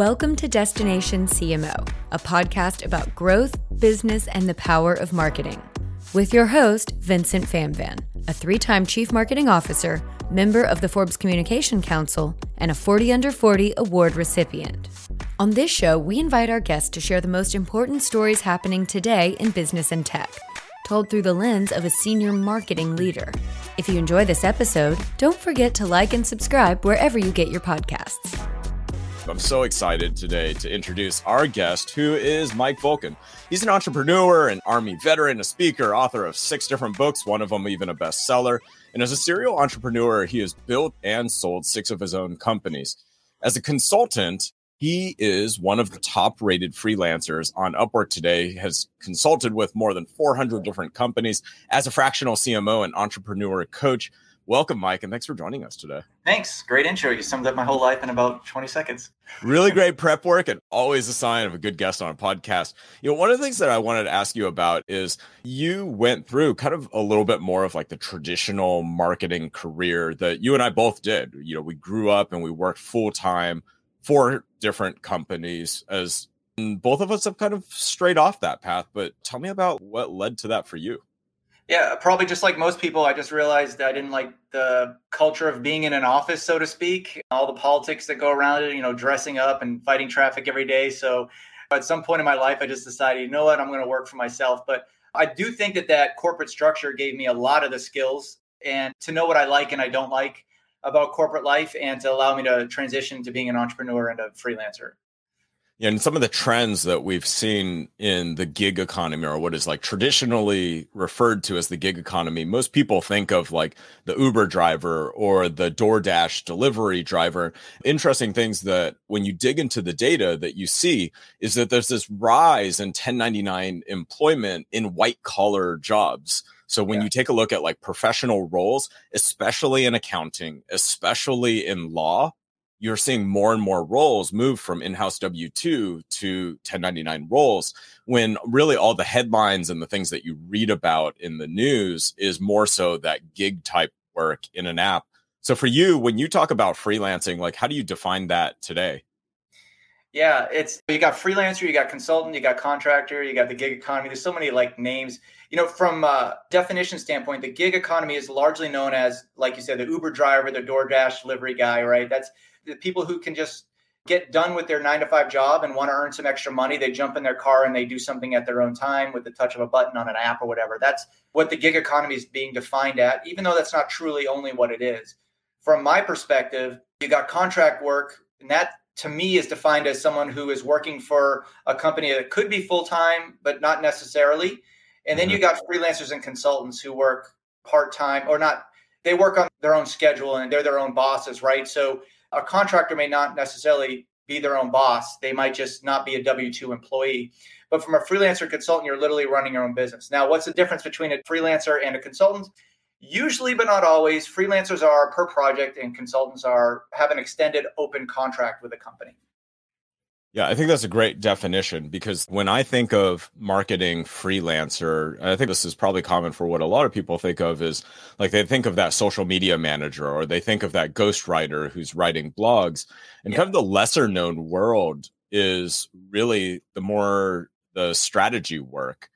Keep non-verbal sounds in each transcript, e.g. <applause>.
Welcome to Destination CMO, a podcast about growth, business, and the power of marketing. With your host, Vincent Phamvan, a three time Chief Marketing Officer, member of the Forbes Communication Council, and a 40 Under 40 award recipient. On this show, we invite our guests to share the most important stories happening today in business and tech, told through the lens of a senior marketing leader. If you enjoy this episode, don't forget to like and subscribe wherever you get your podcasts. I'm so excited today to introduce our guest, who is Mike Volkin. He's an entrepreneur, an Army veteran, a speaker, author of six different books, one of them even a bestseller. And as a serial entrepreneur, he has built and sold six of his own companies. As a consultant, he is one of the top rated freelancers on Upwork today, has consulted with more than 400 different companies as a fractional CMO and entrepreneur coach. Welcome, Mike, and thanks for joining us today. Thanks. Great intro. You summed up my whole life in about 20 seconds. really <laughs> great prep work and always a sign of a good guest on a podcast. You know, one of the things that I wanted to ask you about is you went through kind of a little bit more of like the traditional marketing career that you and I both did. You know, we grew up and we worked full time for different companies as both of us have kind of strayed off that path. But tell me about what led to that for you. Yeah, probably just like most people, I just realized I didn't like the culture of being in an office, so to speak, all the politics that go around it, you know, dressing up and fighting traffic every day. So at some point in my life, I just decided, you know what, I'm going to work for myself. But I do think that that corporate structure gave me a lot of the skills and to know what I like and I don't like about corporate life and to allow me to transition to being an entrepreneur and a freelancer and some of the trends that we've seen in the gig economy or what is like traditionally referred to as the gig economy most people think of like the uber driver or the doordash delivery driver interesting things that when you dig into the data that you see is that there's this rise in 1099 employment in white collar jobs so when yeah. you take a look at like professional roles especially in accounting especially in law you're seeing more and more roles move from in-house W2 to 1099 roles when really all the headlines and the things that you read about in the news is more so that gig type work in an app. So for you, when you talk about freelancing, like how do you define that today? Yeah, it's you got freelancer, you got consultant, you got contractor, you got the gig economy. There's so many like names. You know, from a definition standpoint, the gig economy is largely known as, like you said, the Uber driver, the DoorDash delivery guy, right? That's the people who can just get done with their nine to five job and want to earn some extra money, they jump in their car and they do something at their own time with the touch of a button on an app or whatever. That's what the gig economy is being defined at, even though that's not truly only what it is. From my perspective, you got contract work, and that to me is defined as someone who is working for a company that could be full time, but not necessarily. And then mm-hmm. you got freelancers and consultants who work part time or not, they work on their own schedule and they're their own bosses, right? So a contractor may not necessarily be their own boss. They might just not be a W 2 employee. But from a freelancer consultant, you're literally running your own business. Now, what's the difference between a freelancer and a consultant? Usually, but not always, freelancers are per project and consultants are have an extended open contract with a company. Yeah, I think that's a great definition because when I think of marketing freelancer, I think this is probably common for what a lot of people think of is like they think of that social media manager or they think of that ghostwriter who's writing blogs. And yeah. kind of the lesser known world is really the more the strategy work.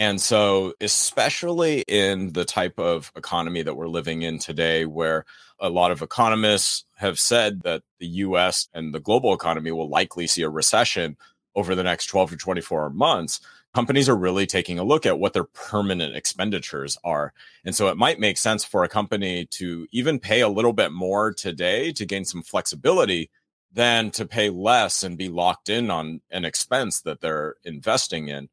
And so, especially in the type of economy that we're living in today, where a lot of economists have said that the US and the global economy will likely see a recession over the next 12 to 24 months, companies are really taking a look at what their permanent expenditures are. And so it might make sense for a company to even pay a little bit more today to gain some flexibility than to pay less and be locked in on an expense that they're investing in.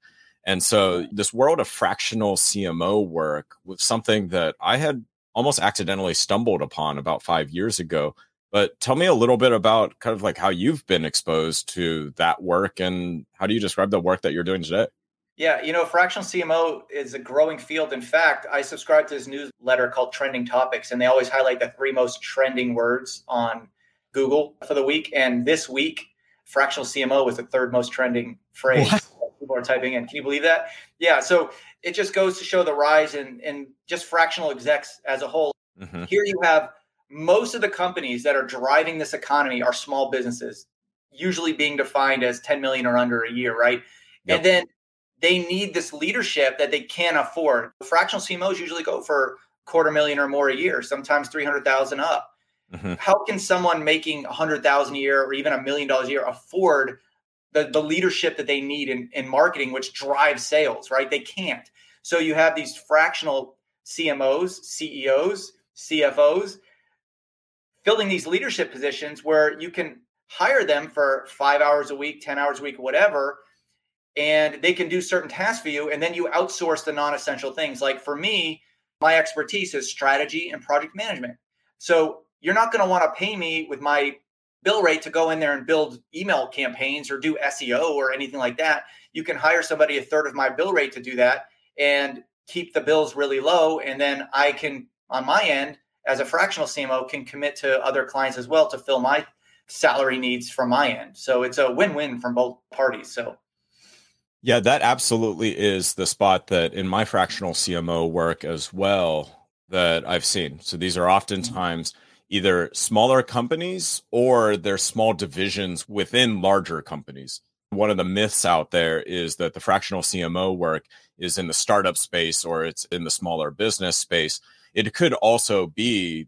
And so this world of fractional CMO work was something that I had almost accidentally stumbled upon about five years ago. But tell me a little bit about kind of like how you've been exposed to that work and how do you describe the work that you're doing today? Yeah, you know, fractional CMO is a growing field. In fact, I subscribe to this newsletter called Trending Topics, and they always highlight the three most trending words on Google for the week. And this week, fractional CMO was the third most trending phrase what? People are typing in. Can you believe that? Yeah. So it just goes to show the rise in, in just fractional execs as a whole. Mm-hmm. Here you have most of the companies that are driving this economy are small businesses. usually being defined as 10 million or under a year, right? Yep. And then they need this leadership that they can't afford. Fractional CMOs usually go for quarter million or more a year, sometimes 300,000 up. Mm-hmm. How can someone making 100,000 a year or even a million dollars a year afford the, the leadership that they need in, in marketing, which drives sales, right? They can't. So you have these fractional CMOs, CEOs, CFOs filling these leadership positions where you can hire them for five hours a week, 10 hours a week, whatever, and they can do certain tasks for you. And then you outsource the non essential things. Like for me, my expertise is strategy and project management. So you're not going to want to pay me with my bill rate to go in there and build email campaigns or do SEO or anything like that. You can hire somebody a third of my bill rate to do that and keep the bills really low. And then I can, on my end, as a fractional CMO, can commit to other clients as well to fill my salary needs from my end. So it's a win-win from both parties. So yeah, that absolutely is the spot that in my fractional CMO work as well that I've seen. So these are mm-hmm. oftentimes either smaller companies or they're small divisions within larger companies. One of the myths out there is that the fractional CMO work is in the startup space or it's in the smaller business space. It could also be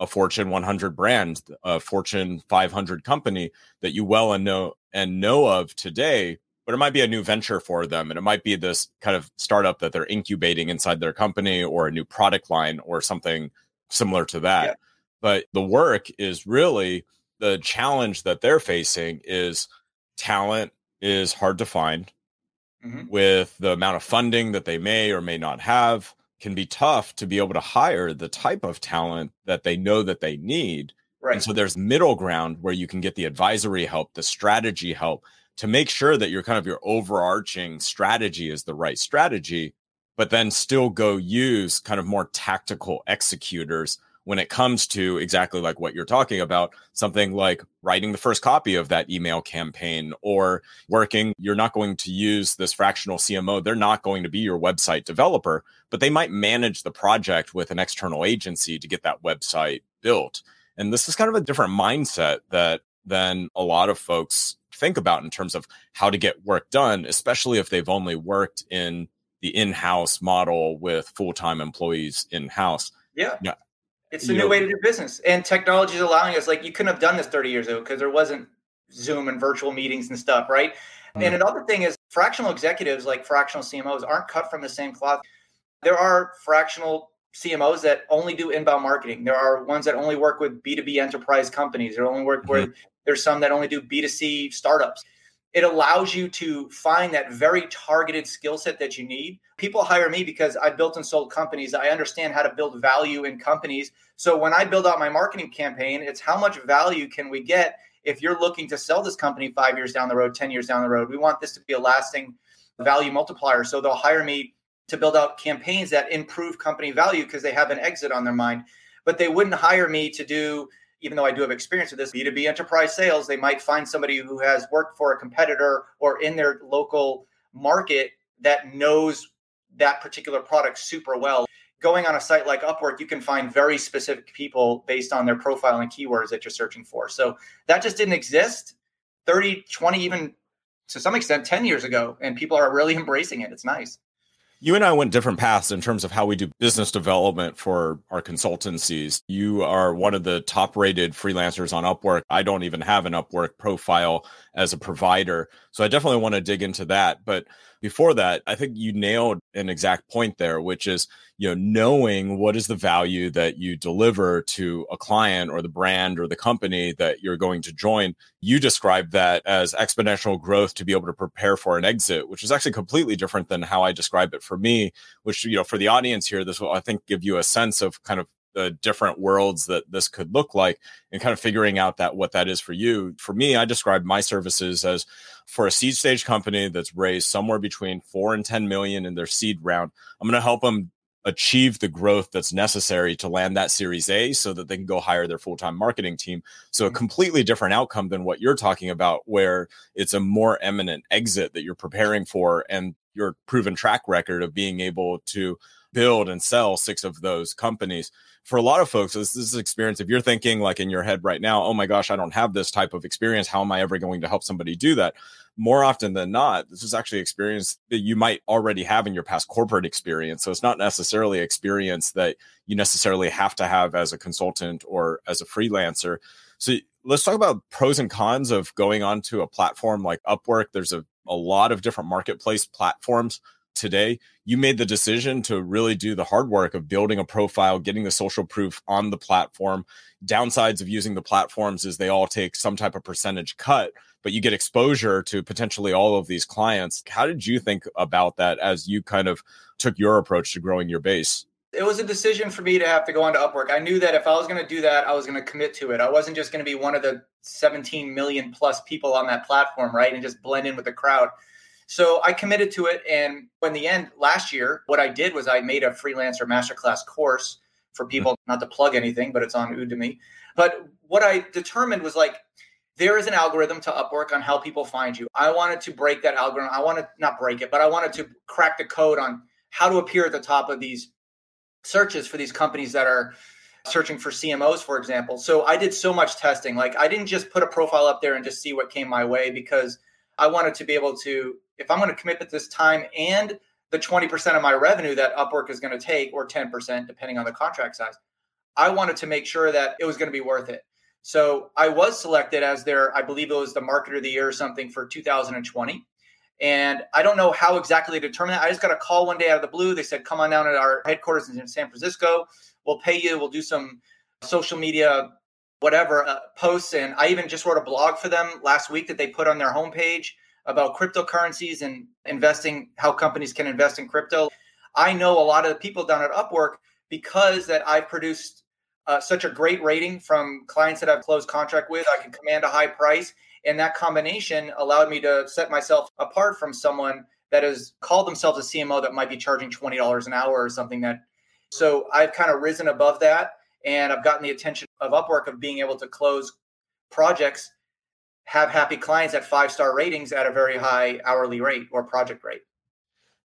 a Fortune 100 brand, a Fortune 500 company that you well and know and know of today, but it might be a new venture for them, and it might be this kind of startup that they're incubating inside their company, or a new product line, or something similar to that. Yeah. But the work is really the challenge that they're facing is talent is hard to find. Mm-hmm. With the amount of funding that they may or may not have, can be tough to be able to hire the type of talent that they know that they need. Right. And so there's middle ground where you can get the advisory help, the strategy help to make sure that your kind of your overarching strategy is the right strategy, but then still go use kind of more tactical executors when it comes to exactly like what you're talking about, something like writing the first copy of that email campaign or working, you're not going to use this fractional CMO. They're not going to be your website developer, but they might manage the project with an external agency to get that website built. And this is kind of a different mindset that than a lot of folks think about in terms of how to get work done, especially if they've only worked in the in-house model with full-time employees in-house. Yeah. yeah it's a new know, way to do business. And technology is allowing us, like you couldn't have done this 30 years ago because there wasn't Zoom and virtual meetings and stuff, right? Mm-hmm. And another thing is fractional executives like fractional CMOs aren't cut from the same cloth. There are fractional CMOs that only do inbound marketing. There are ones that only work with B2B enterprise companies. There only work mm-hmm. with there's some that only do B2C startups it allows you to find that very targeted skill set that you need. People hire me because I built and sold companies. I understand how to build value in companies. So when I build out my marketing campaign, it's how much value can we get if you're looking to sell this company five years down the road, 10 years down the road. We want this to be a lasting value multiplier. So they'll hire me to build out campaigns that improve company value because they have an exit on their mind. But they wouldn't hire me to do even though I do have experience with this B2B enterprise sales, they might find somebody who has worked for a competitor or in their local market that knows that particular product super well. Going on a site like Upwork, you can find very specific people based on their profile and keywords that you're searching for. So that just didn't exist 30, 20, even to some extent 10 years ago. And people are really <laughs> embracing it. It's nice you and I went different paths in terms of how we do business development for our consultancies. You are one of the top rated freelancers on Upwork. I don't even have an Upwork profile as a provider. So I definitely want to dig into that. But before that, I think you nailed an exact point there, which is, you know, knowing what is the value that you deliver to a client or the brand or the company that you're going to join. You described that as exponential growth to be able to prepare for an exit, which is actually completely different than how I describe it for me, which, you know, for the audience here, this will, I think, give you a sense of kind of the different worlds that this could look like and kind of figuring out that what that is for you. For me, I describe my services as for a seed stage company that's raised somewhere between 4 and 10 million in their seed round. I'm going to help them achieve the growth that's necessary to land that series A so that they can go hire their full-time marketing team. So a mm-hmm. completely different outcome than what you're talking about where it's a more eminent exit that you're preparing for and your proven track record of being able to build and sell six of those companies. For a lot of folks, this, this is experience. If you're thinking like in your head right now, oh my gosh, I don't have this type of experience. How am I ever going to help somebody do that? More often than not, this is actually experience that you might already have in your past corporate experience. So it's not necessarily experience that you necessarily have to have as a consultant or as a freelancer. So let's talk about pros and cons of going onto a platform like Upwork. There's a, a lot of different marketplace platforms today, you made the decision to really do the hard work of building a profile, getting the social proof on the platform. Downsides of using the platforms is they all take some type of percentage cut, but you get exposure to potentially all of these clients. How did you think about that as you kind of took your approach to growing your base? It was a decision for me to have to go onto Upwork. I knew that if I was going to do that, I was going to commit to it. I wasn't just going to be one of the 17 million plus people on that platform, right? And just blend in with the crowd. So I committed to it. And when the end last year, what I did was I made a freelancer masterclass course for mm-hmm. people, not to plug anything, but it's on Udemy. But what I determined was like, there is an algorithm to Upwork on how people find you. I wanted to break that algorithm. I wanted not break it, but I wanted to crack the code on how to appear at the top of these searches for these companies that are searching for CMOs, for example. So I did so much testing. Like I didn't just put a profile up there and just see what came my way because I wanted to be able to if I'm going to commit at this time and the 20% of my revenue that Upwork is going to take, or 10%, depending on the contract size, I wanted to make sure that it was going to be worth it. So I was selected as their, I believe it was the marketer of the year or something for 2020. And I don't know how exactly they determined that. I just got a call one day out of the blue. They said, come on down at our headquarters in San Francisco. We'll pay you. We'll do some social media, whatever uh, posts. And I even just wrote a blog for them last week that they put on their homepage about cryptocurrencies and investing, how companies can invest in crypto. I know a lot of the people down at Upwork because that I've produced uh, such a great rating from clients that I've closed contract with. I can command a high price, and that combination allowed me to set myself apart from someone that has called themselves a CMO that might be charging twenty dollars an hour or something. That so I've kind of risen above that, and I've gotten the attention of Upwork of being able to close projects have happy clients at five star ratings at a very high hourly rate or project rate.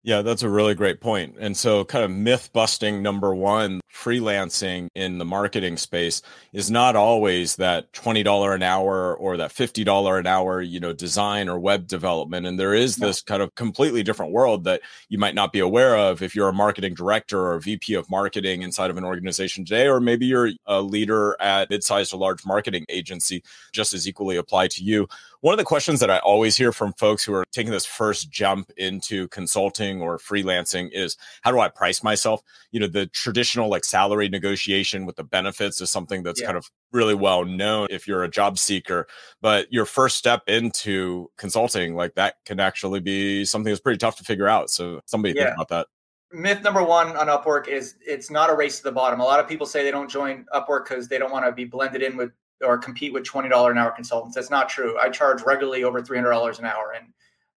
Yeah, that's a really great point. And so, kind of myth busting number one freelancing in the marketing space is not always that $20 an hour or that $50 an hour, you know, design or web development. And there is this kind of completely different world that you might not be aware of if you're a marketing director or VP of marketing inside of an organization today, or maybe you're a leader at mid-sized or large marketing agency, just as equally apply to you. One of the questions that I always hear from folks who are taking this first jump into consulting or freelancing is how do I price myself? You know, the traditional like salary negotiation with the benefits is something that's yeah. kind of really well known if you're a job seeker. But your first step into consulting, like that can actually be something that's pretty tough to figure out. So somebody yeah. think about that myth number one on Upwork is it's not a race to the bottom. A lot of people say they don't join Upwork because they don't want to be blended in with or compete with $20 an hour consultants. That's not true. I charge regularly over $300 an hour and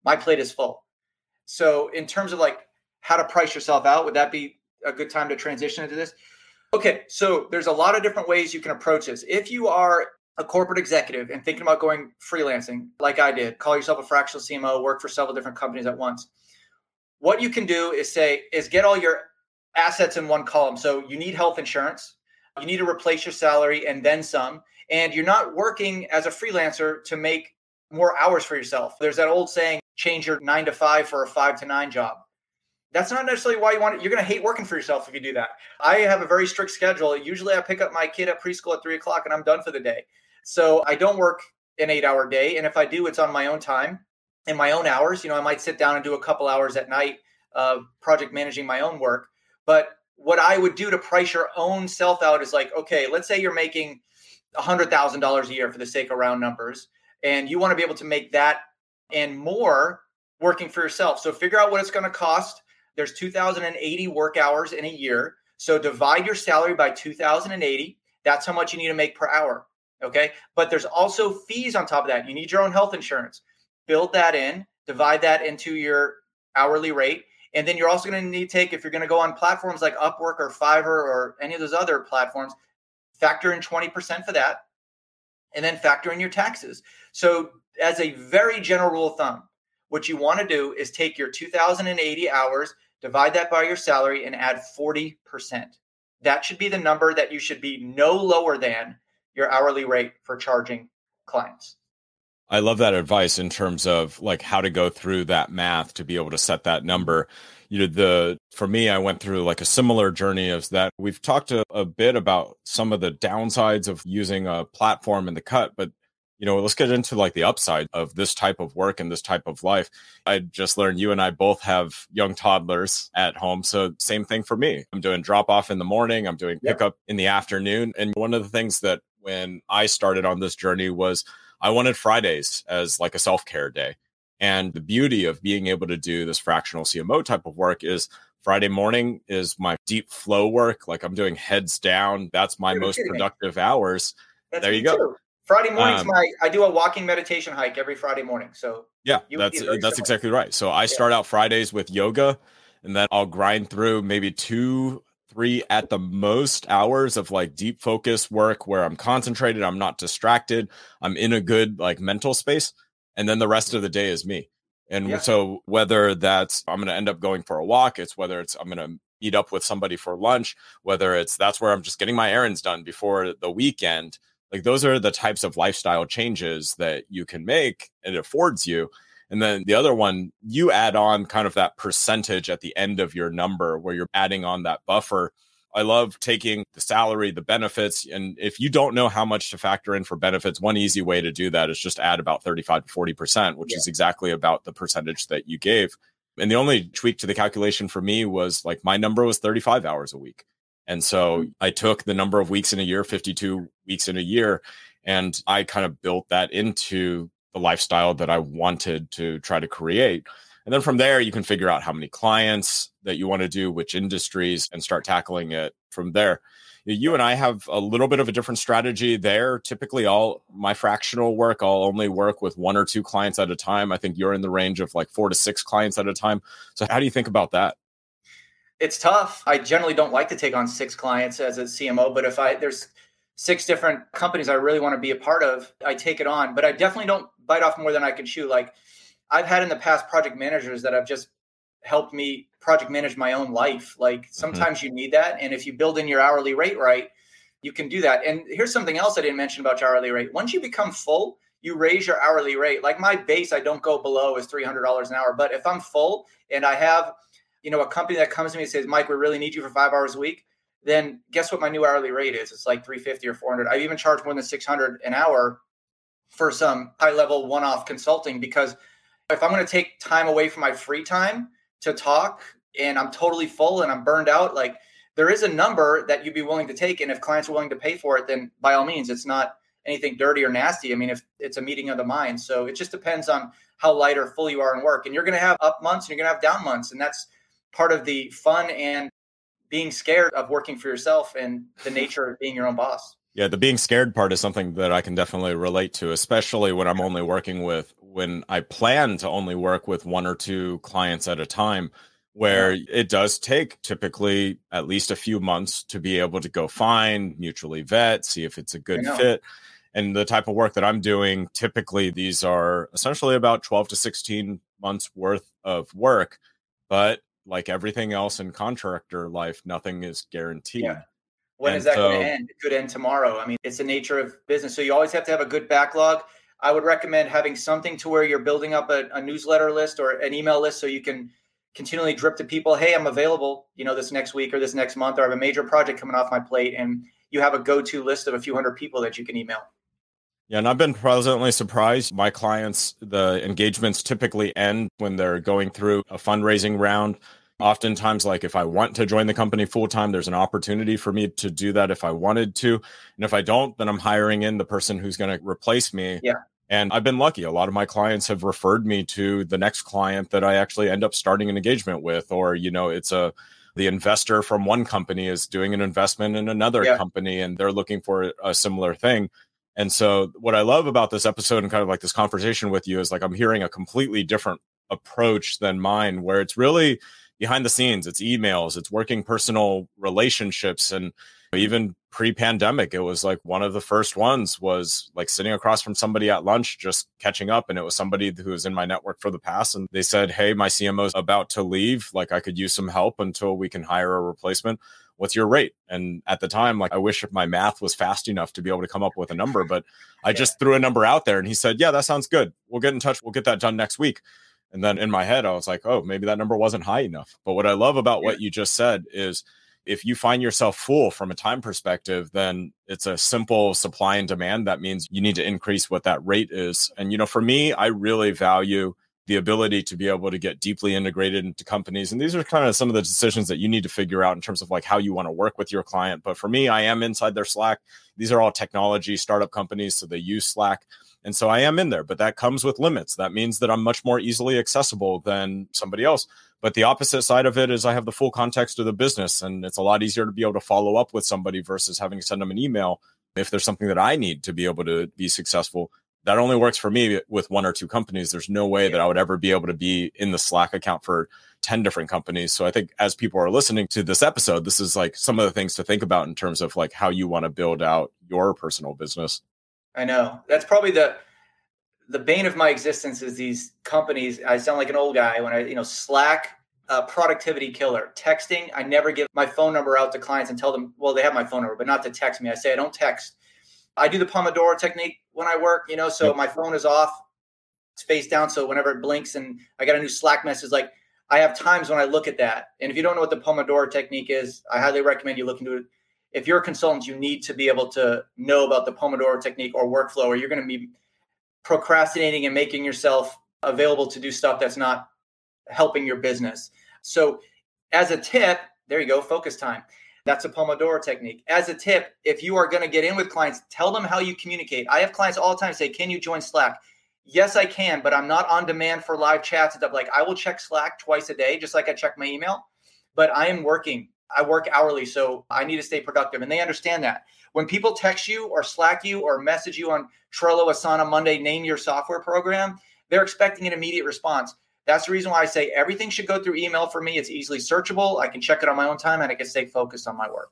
my plate is full. So, in terms of like how to price yourself out, would that be a good time to transition into this? Okay, so there's a lot of different ways you can approach this. If you are a corporate executive and thinking about going freelancing, like I did, call yourself a fractional CMO, work for several different companies at once. What you can do is say, is get all your assets in one column. So you need health insurance, you need to replace your salary and then some and you're not working as a freelancer to make more hours for yourself. There's that old saying, change your nine to five for a five to nine job. That's not necessarily why you want it. You're going to hate working for yourself if you do that. I have a very strict schedule. Usually I pick up my kid at preschool at three o'clock and I'm done for the day. So I don't work an eight hour day. And if I do, it's on my own time in my own hours. You know, I might sit down and do a couple hours at night of project managing my own work. But what I would do to price your own self out is like, okay, let's say you're making $100,000 a year for the sake of round numbers. And you want to be able to make that and more working for yourself. So figure out what it's going to cost. There's 2,080 work hours in a year. So divide your salary by 2,080. That's how much you need to make per hour. Okay. But there's also fees on top of that. You need your own health insurance. Build that in, divide that into your hourly rate. And then you're also going to need to take, if you're going to go on platforms like Upwork or Fiverr or any of those other platforms, factor in 20% for that, and then factor in your taxes. So, as a very general rule of thumb, what you want to do is take your 2080 hours divide that by your salary, and add 40%. That should be the number that you should be no lower than your hourly rate for charging clients. I love that advice in terms of like how to go through that math to be able to set that number. You know, the for me, I went through like a similar journey as that. We've talked a, a bit about some of the downsides of using a platform in the cut, but you know, let's get into like the upside of this type of work and this type of life. I just learned you and I both have young toddlers at home. So, same thing for me. I'm doing drop off in the morning, I'm doing pickup in the afternoon. And one of the things that when I started on this journey was I wanted Fridays as like a self care day. And the beauty of being able to do this fractional CMO type of work is Friday morning is my deep flow work. Like I'm doing heads down. That's my most productive me. hours. That's there you go. Too. Friday morning's um, my I do a walking meditation hike every Friday morning. So yeah, that's that's similar. exactly right. So I start out Fridays with yoga, and then I'll grind through maybe two three at the most hours of like deep focus work where I'm concentrated, I'm not distracted, I'm in a good like mental space. And then the rest of the day is me. And yeah. so whether that's I'm going to end up going for a walk, it's whether it's I'm going to meet up with somebody for lunch, whether it's that's where I'm just getting my errands done before the weekend. Like those are the types of lifestyle changes that you can make and it affords you. And then the other one, you add on kind of that percentage at the end of your number where you're adding on that buffer. I love taking the salary, the benefits. And if you don't know how much to factor in for benefits, one easy way to do that is just add about 35 to 40%, which yeah. is exactly about the percentage that you gave. And the only tweak to the calculation for me was like my number was 35 hours a week. And so mm-hmm. I took the number of weeks in a year, 52 weeks in a year, and I kind of built that into the lifestyle that I wanted to try to create. And then from there, you can figure out how many clients that you want to do, which industries, and start tackling it from there. You and I have a little bit of a different strategy there. Typically, all my fractional work, I'll only work with one or two clients at a time. I think you're in the range of like four to six clients at a time. So, how do you think about that? It's tough. I generally don't like to take on six clients as a CMO, but if I there's six different companies I really want to be a part of, I take it on. But I definitely don't bite off more than I can chew. Like I've had in the past project managers that have just helped me project manage my own life. Like mm-hmm. sometimes mm-hmm. you need that. And if you build in your hourly rate right, you can do that. And here's something else I didn't mention about your hourly rate. Once you become full, you raise your hourly rate. Like my base, I don't go below is $300 an hour. But if I'm full and I have, you know, a company that comes to me and says, Mike, we really need you for five hours a week, then guess what my new hourly rate is? It's like 350 or 400. I even charge more than 600 an hour for some high level one off consulting because if I'm going to take time away from my free time to talk and I'm totally full and I'm burned out, like there is a number that you'd be willing to take. And if clients are willing to pay for it, then by all means, it's not anything dirty or nasty. I mean, if it's a meeting of the mind. So it just depends on how light or full you are in work. And you're going to have up months and you're going to have down months. And that's part of the fun and being scared of working for yourself and the <laughs> nature of being your own boss. Yeah, the being scared part is something that I can definitely relate to, especially when I'm only working with when I plan to only work with one or two clients at a time, where yeah. it does take typically at least a few months to be able to go find, mutually vet, see if it's a good fit. And the type of work that I'm doing, typically these are essentially about 12 to 16 months worth of work. But like everything else in contractor life, nothing is guaranteed. Yeah. When and is that so, going to end? It could end tomorrow. I mean, it's the nature of business. So you always have to have a good backlog. I would recommend having something to where you're building up a, a newsletter list or an email list so you can continually drip to people, hey, I'm available, you know, this next week or this next month, or I have a major project coming off my plate. And you have a go-to list of a few hundred people that you can email. Yeah, and I've been pleasantly surprised. My clients, the engagements typically end when they're going through a fundraising round oftentimes like if i want to join the company full time there's an opportunity for me to do that if i wanted to and if i don't then i'm hiring in the person who's going to replace me yeah and i've been lucky. A lot of my clients have referred me to the next client that i actually end up starting an engagement with or you know it's a the investor from one company is doing an investment in another yeah. company and they're looking for a similar thing. And so what i love about this episode and kind of like this conversation with you is like i'm hearing a completely different approach than mine where it's really behind the scenes. It's emails it's working personal relationships and Even pre-pandemic, it was like one of the first ones was like sitting across from somebody at lunch, just catching up. And it was somebody who was in my network for the past. And they said, Hey, my CMO's about to leave. Like I could use some help until we can hire a replacement. What's your rate? And at the time, like I wish my math was fast enough to be able to come up with a number, but I yeah. just threw a number out there and he said, Yeah, that sounds good. We'll get in touch. We'll get that done next week. And then in my head, I was like, oh, maybe that number wasn't high enough. But what I love about yeah. what you just said is if you find yourself full from a time perspective, then it's a simple supply and demand. That means you need to increase what that rate is. And, you know, for me, I really value the ability to be able to get deeply integrated into companies. And these are kind of some of the decisions that you need to figure out in terms of like how you want to work with your client. But for me, I am inside their Slack. These are all technology startup companies, so they use Slack. And so I am in there, but that comes with limits. That means that I'm much more easily accessible than somebody else. But the opposite side of it is I have the full context of the business, and it's a lot easier to be able to follow up with somebody versus having to send them an email if there's something that I need to be able to be successful. That only works for me with one or two companies. There's no way that I would ever be able to be in the Slack account for 10 different companies. So I think as people are listening to this episode, this is like some of the things to think about in terms of like how you want to build out your personal business. I know. That's probably the the bane of my existence is these companies. I sound like an old guy when I, you know, Slack, uh, productivity killer. Texting, I never give my phone number out to clients and tell them, well, they have my phone number, but not to text me. I say I don't text. I do the Pomodoro technique when I work, you know, so yep. my phone is off, it's face down. So whenever it blinks and I got a new Slack message, like I have times when I look at that. And if you don't know what the Pomodoro technique is, I highly recommend you look into it if you're a consultant, you need to be able to know about the Pomodoro technique or workflow, or you're going to be procrastinating and making yourself available to do stuff that's not helping your business. So, as a tip, there you go, focus time. That's a Pomodoro technique. As a tip, if you are going to get in with clients, tell them how you communicate. I have clients all the time say, Can you join Slack? Yes, I can, but I'm not on demand for live chats and stuff. Like I will check Slack twice a day, just like I check my email, but I am working I work hourly, so I need to stay productive. And they understand that. When people text you or Slack you or message you on Trello, Asana, Monday, name your software program, they're expecting an immediate response. That's the reason why I say everything should go through email for me. It's easily searchable. I can check it on my own time and I can stay focused on my work.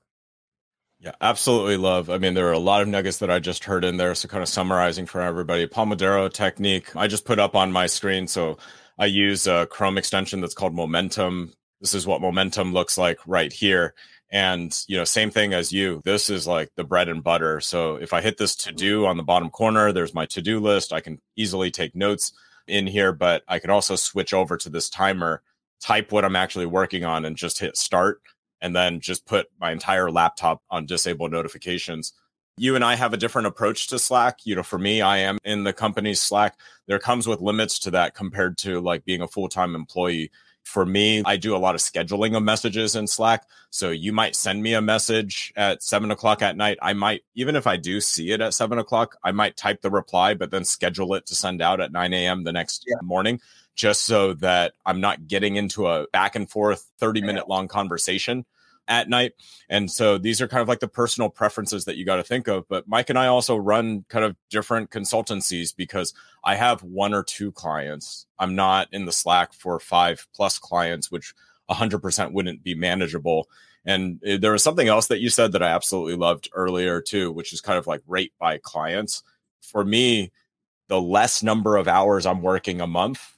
Yeah, absolutely love. I mean, there are a lot of nuggets that I just heard in there. So, kind of summarizing for everybody Pomodoro technique, I just put up on my screen. So, I use a Chrome extension that's called Momentum this is what momentum looks like right here and you know same thing as you this is like the bread and butter so if i hit this to do on the bottom corner there's my to do list i can easily take notes in here but i can also switch over to this timer type what i'm actually working on and just hit start and then just put my entire laptop on disable notifications you and I have a different approach to Slack. You know, for me, I am in the company's Slack. There comes with limits to that compared to like being a full time employee. For me, I do a lot of scheduling of messages in Slack. So you might send me a message at seven o'clock at night. I might, even if I do see it at seven o'clock, I might type the reply, but then schedule it to send out at 9 a.m. the next yeah. morning, just so that I'm not getting into a back and forth 30 minute long conversation at night. And so these are kind of like the personal preferences that you got to think of. But Mike and I also run kind of different consultancies because I have one or two clients. I'm not in the Slack for five plus clients, which 100% wouldn't be manageable. And eh, there was something else that you said that I absolutely loved earlier too, which is kind of like rate by clients. For me, the less number of hours I'm working a month,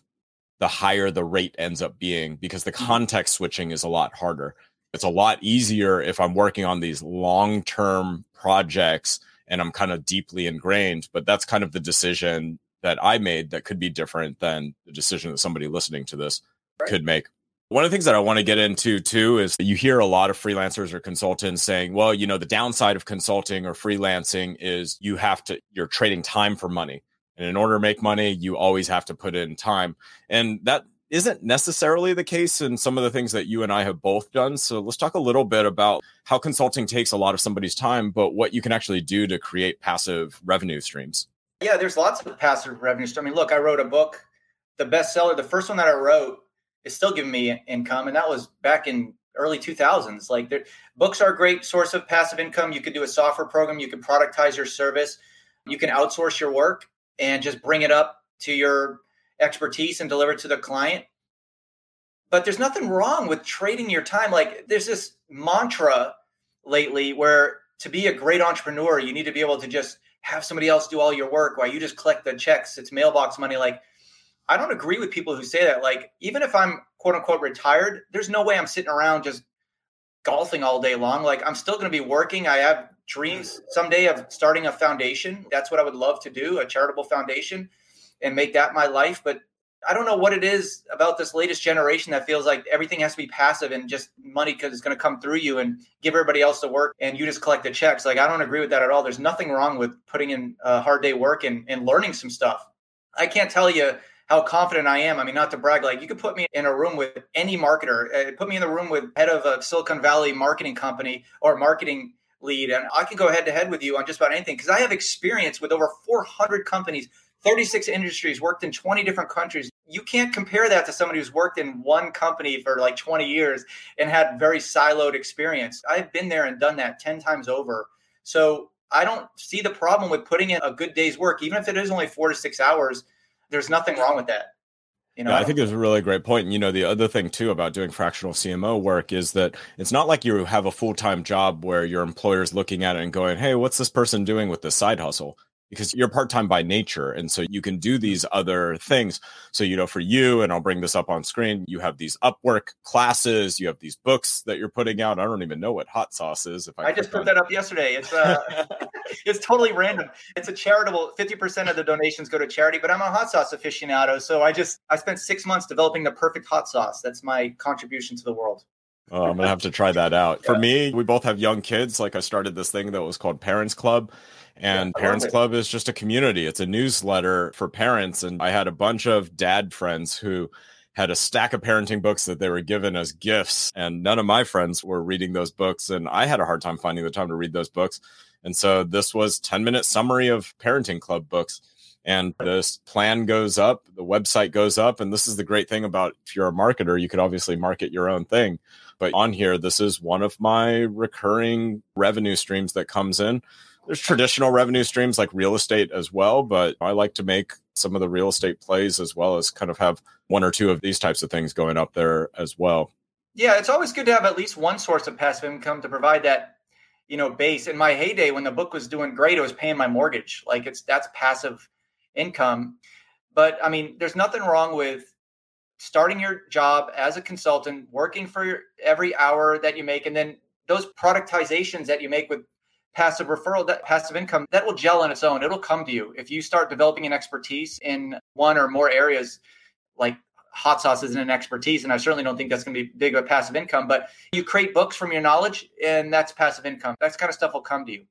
the higher the rate ends up being because the mm-hmm. context switching is a lot harder. It's a lot easier if I'm working on these long term projects and I'm kind of deeply ingrained. But that's kind of the decision that I made that could be different than the decision that somebody listening to this right. could make. One of the things that I want to get into too is you hear a lot of freelancers or consultants saying, well, you know, the downside of consulting or freelancing is you have to, you're trading time for money. And in order to make money, you always have to put in time. And that isn't necessarily the case in some of the things that you and I have both done. So let's talk a little bit about how consulting takes a lot of somebody's time, but what you can actually do to create passive revenue streams. Yeah, there's lots of passive revenue streams. I mean, look, I wrote a book, the bestseller, the first one that I wrote is still giving me income, and that was back in early 2000s. Like, books are a great source of passive income. You could do a software program, you could productize your service, you can outsource your work and just bring it up to your expertise and deliver it to the client. But there's nothing wrong with trading your time. Like there's this mantra lately where to be a great entrepreneur, you need to be able to just have somebody else do all your work while you just collect the checks. It's mailbox money. Like, I don't agree with people who say that. Like, even if I'm quote unquote retired, there's no way I'm sitting around just golfing all day long. Like, I'm still going to be working. I have dreams someday of starting a foundation. That's what I would love to do, a charitable foundation, and make that my life. But I don't know what it is about this latest generation that feels like everything has to be passive and just money because it's going to come through you and give everybody else the work and you just collect the checks. Like, I don't agree with that at all. There's nothing wrong with putting in a hard day work and, and learning some stuff. I can't tell you how confident I am. I mean, not to brag, like you could put me in a room with any marketer, uh, put me in the room with head of a Silicon Valley marketing company or marketing lead, and I can go head to head with you on just about anything because I have experience with over 400 companies 36 industries, worked in 20 different countries. You can't compare that to somebody who's worked in one company for like 20 years and had very siloed experience. I've been there and done that 10 times over. So I don't see the problem with putting in a good day's work, even if it is only four to six hours. There's nothing wrong with that. You know, yeah, I think it's a really great point. And you know, the other thing too about doing fractional CMO work is that it's not like you have a full time job where your employer's looking at it and going, "Hey, what's this person doing with this side hustle?" Because you're part time by nature. And so you can do these other things. So, you know, for you, and I'll bring this up on screen, you have these Upwork classes, you have these books that you're putting out. I don't even know what hot sauce is. If I, I just put that up yesterday, it's uh, <laughs> <laughs> it's totally random. It's a charitable. Fifty percent of the donations go to charity, but I'm a hot sauce aficionado, so I just I spent six months developing the perfect hot sauce. That's my contribution to the world. Oh, I'm gonna have to try that out. Yeah. For me, we both have young kids. Like I started this thing that was called Parents Club, and yeah, Parents Club is just a community. It's a newsletter for parents. And I had a bunch of dad friends who had a stack of parenting books that they were given as gifts. And none of my friends were reading those books. And I had a hard time finding the time to read those books. And so this was 10 minute summary of parenting club books. And this plan goes up, the website goes up. And this is the great thing about if you're a marketer, you could obviously market your own thing. But on here, this is one of my recurring revenue streams that comes in there's traditional revenue streams like real estate as well, but I like to make some of the real estate plays as well as kind of have one or two of these types of things going up there as well. Yeah, it's always good to have at least one source of passive income to provide that, you know, base. In my heyday, when the book was doing great, it was paying my mortgage. Like it's that's passive income. But I mean, there's nothing wrong with starting your job as a consultant, working for your, every hour that you make, and then those productizations that you make with passive referral, that passive income, that will gel on its own. It'll come to you. If you start developing an expertise in one or more areas, like hot sauce isn't an expertise, and I certainly don't think that's going to be big of a passive income, but you create books from your knowledge, and that's passive income. That kind of stuff will come to you.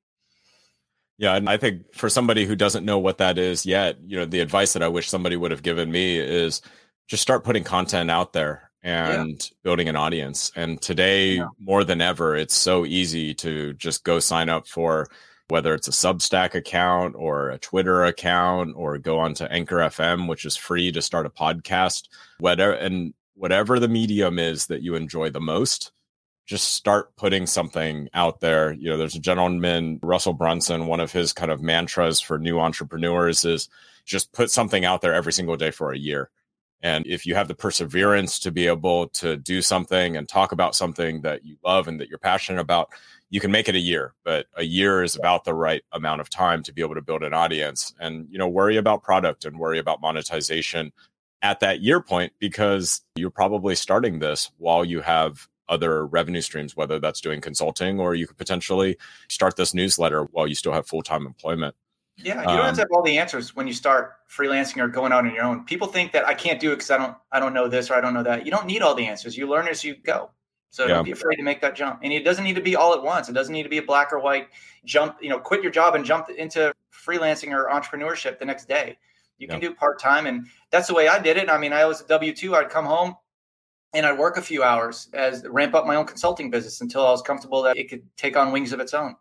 Yeah, and I think for somebody who doesn't know what that is yet, you know, the advice that I wish somebody would have given me is just start putting content out there and yeah. building an audience. And today, yeah. more than ever, it's so easy to just go sign up for whether it's a Substack account or a Twitter account or go on to Anchor FM, which is free to start a podcast. Whatever and whatever the medium is that you enjoy the most, just start putting something out there. You know, there's a gentleman, Russell Brunson, one of his kind of mantras for new entrepreneurs is just put something out there every single day for a year and if you have the perseverance to be able to do something and talk about something that you love and that you're passionate about, you can make it a year. But a year is about the right amount of time to be able to build an audience and, you know, worry about product and worry about monetization at that year point because you're probably starting this while you have other revenue streams, whether that's doing consulting or you could potentially start this newsletter while you still have full time employment. Yeah, you don't um, have to have all the answers when you start freelancing or going out on your own. People think that I can't do it because I don't I don't know this or I don't know that. You don't need all the answers. You learn as you go. So yeah. don't be afraid to make that jump. And it doesn't need to be all at once. It doesn't need to be a black or white jump, you know, quit your job and jump into freelancing or entrepreneurship the next day. You can do part time. And that's the way I did it. I mean, I was a W 2. I'd come home and I'd work a few hours as ramp up my own consulting business until I was comfortable that it could take on wings of its own.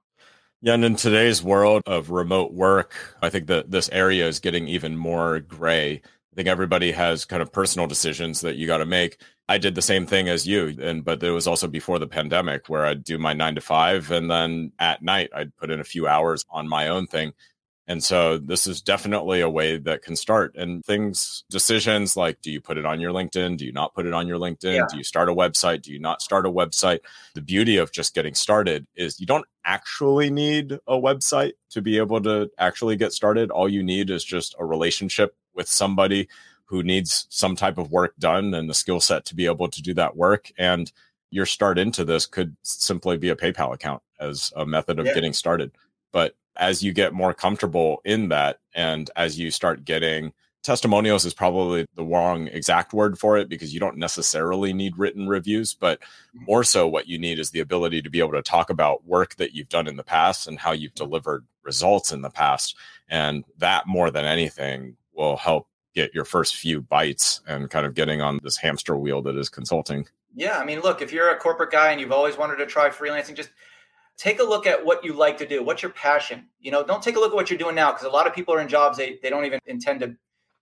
Yeah, and in today's world of remote work, I think that this area is getting even more gray. I think everybody has kind of personal decisions that you got to make. I did the same thing as you, and but it was also before the pandemic where I'd do my nine to five, and then at night I'd put in a few hours on my own thing. And so this is definitely a way that can start. And things, decisions like do you put it on your LinkedIn? Do you not put it on your LinkedIn? Yeah. Do you start a website? Do you not start a website? The beauty of just getting started is you don't actually need a website to be able to actually get started. All you need is just a relationship with somebody who needs some type of work done and the skill set to be able to do that work. And your start into this could simply be a PayPal account as a method of yeah. getting started. But as you get more comfortable in that and as you start getting testimonials is probably the wrong exact word for it because you don't necessarily need written reviews but mm-hmm. more so what you need is the ability to be able to talk about work that you've done in the past and how you've delivered results in the past and that more than anything will help get your first few bites and kind of getting on this hamster wheel that is consulting yeah i mean look if you're a corporate guy and you've always wanted to try freelancing just take a look at what you like to do. What's your passion? You know, don't take a look at what you're doing now because a lot of people are in jobs they, they don't even intend to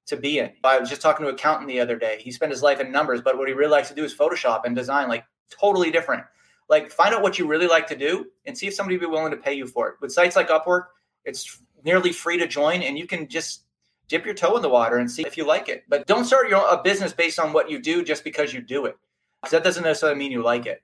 to be in. I was just talking to an accountant the other day. He spent his life in numbers, but what he really likes to do is Photoshop and design, like totally different. Like find out what you really like to do and see if somebody would be willing to pay you for it. With sites like Upwork, it's nearly free to join and you can just dip your toe in the water and see if you like it. But don't start your a business based on what you do just because you do it. Because that doesn't necessarily mean you like it.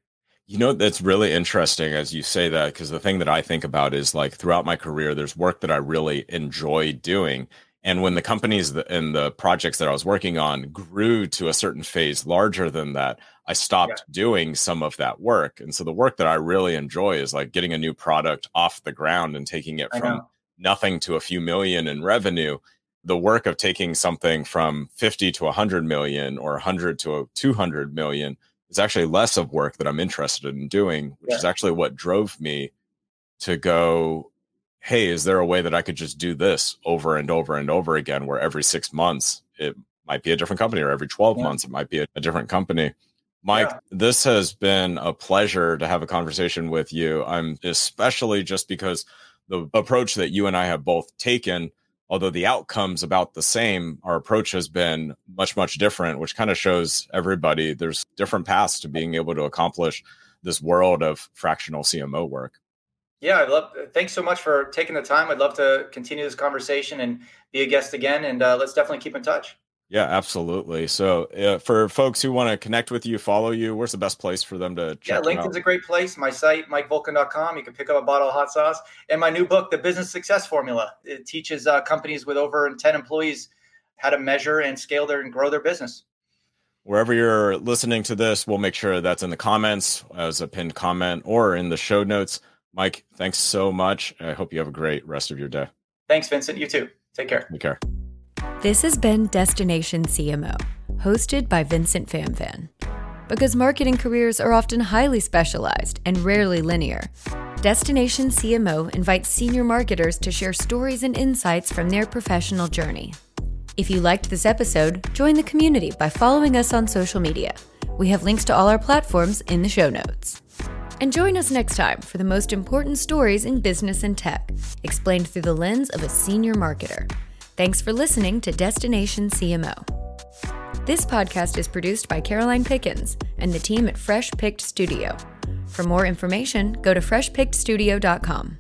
You know, that's really interesting as you say that, because the thing that I think about is like throughout my career, there's work that I really enjoy doing. And when the companies and the projects that I was working on grew to a certain phase larger than that, I stopped yeah. doing some of that work. And so the work that I really enjoy is like getting a new product off the ground and taking it from nothing to a few million in revenue. The work of taking something from 50 to 100 million or 100 to 200 million is actually less of work that I'm interested in doing, which yeah. is actually what drove me to go, hey, is there a way that I could just do this over and over and over again, where every six months it might be a different company, or every 12 yeah. months it might be a, a different company? Mike, yeah. this has been a pleasure to have a conversation with you. I'm especially just because the approach that you and I have both taken although the outcome's about the same, our approach has been much, much different, which kind of shows everybody there's different paths to being able to accomplish this world of fractional CMO work. Yeah, I love. Thanks so much for taking the time. I'd love to continue this conversation and be a guest again. And uh, let's definitely keep in touch. Yeah, absolutely. So, uh, for folks who want to connect with you, follow you, where's the best place for them to check Yeah, LinkedIn's a great place. My site, mikevolkin.com. You can pick up a bottle of hot sauce. And my new book, The Business Success Formula. It teaches uh, companies with over 10 employees how to measure and scale their and grow their business. Wherever you're listening to this, we'll make sure that's in the comments as a pinned comment or in the show notes. Mike, thanks so much. I hope you have a great rest of your day. Thanks, Vincent. You too. Take care. Take care. This has been Destination CMO, hosted by Vincent Phamvan. Because marketing careers are often highly specialized and rarely linear, Destination CMO invites senior marketers to share stories and insights from their professional journey. If you liked this episode, join the community by following us on social media. We have links to all our platforms in the show notes. And join us next time for the most important stories in business and tech, explained through the lens of a senior marketer. Thanks for listening to Destination CMO. This podcast is produced by Caroline Pickens and the team at Fresh Picked Studio. For more information, go to freshpickedstudio.com.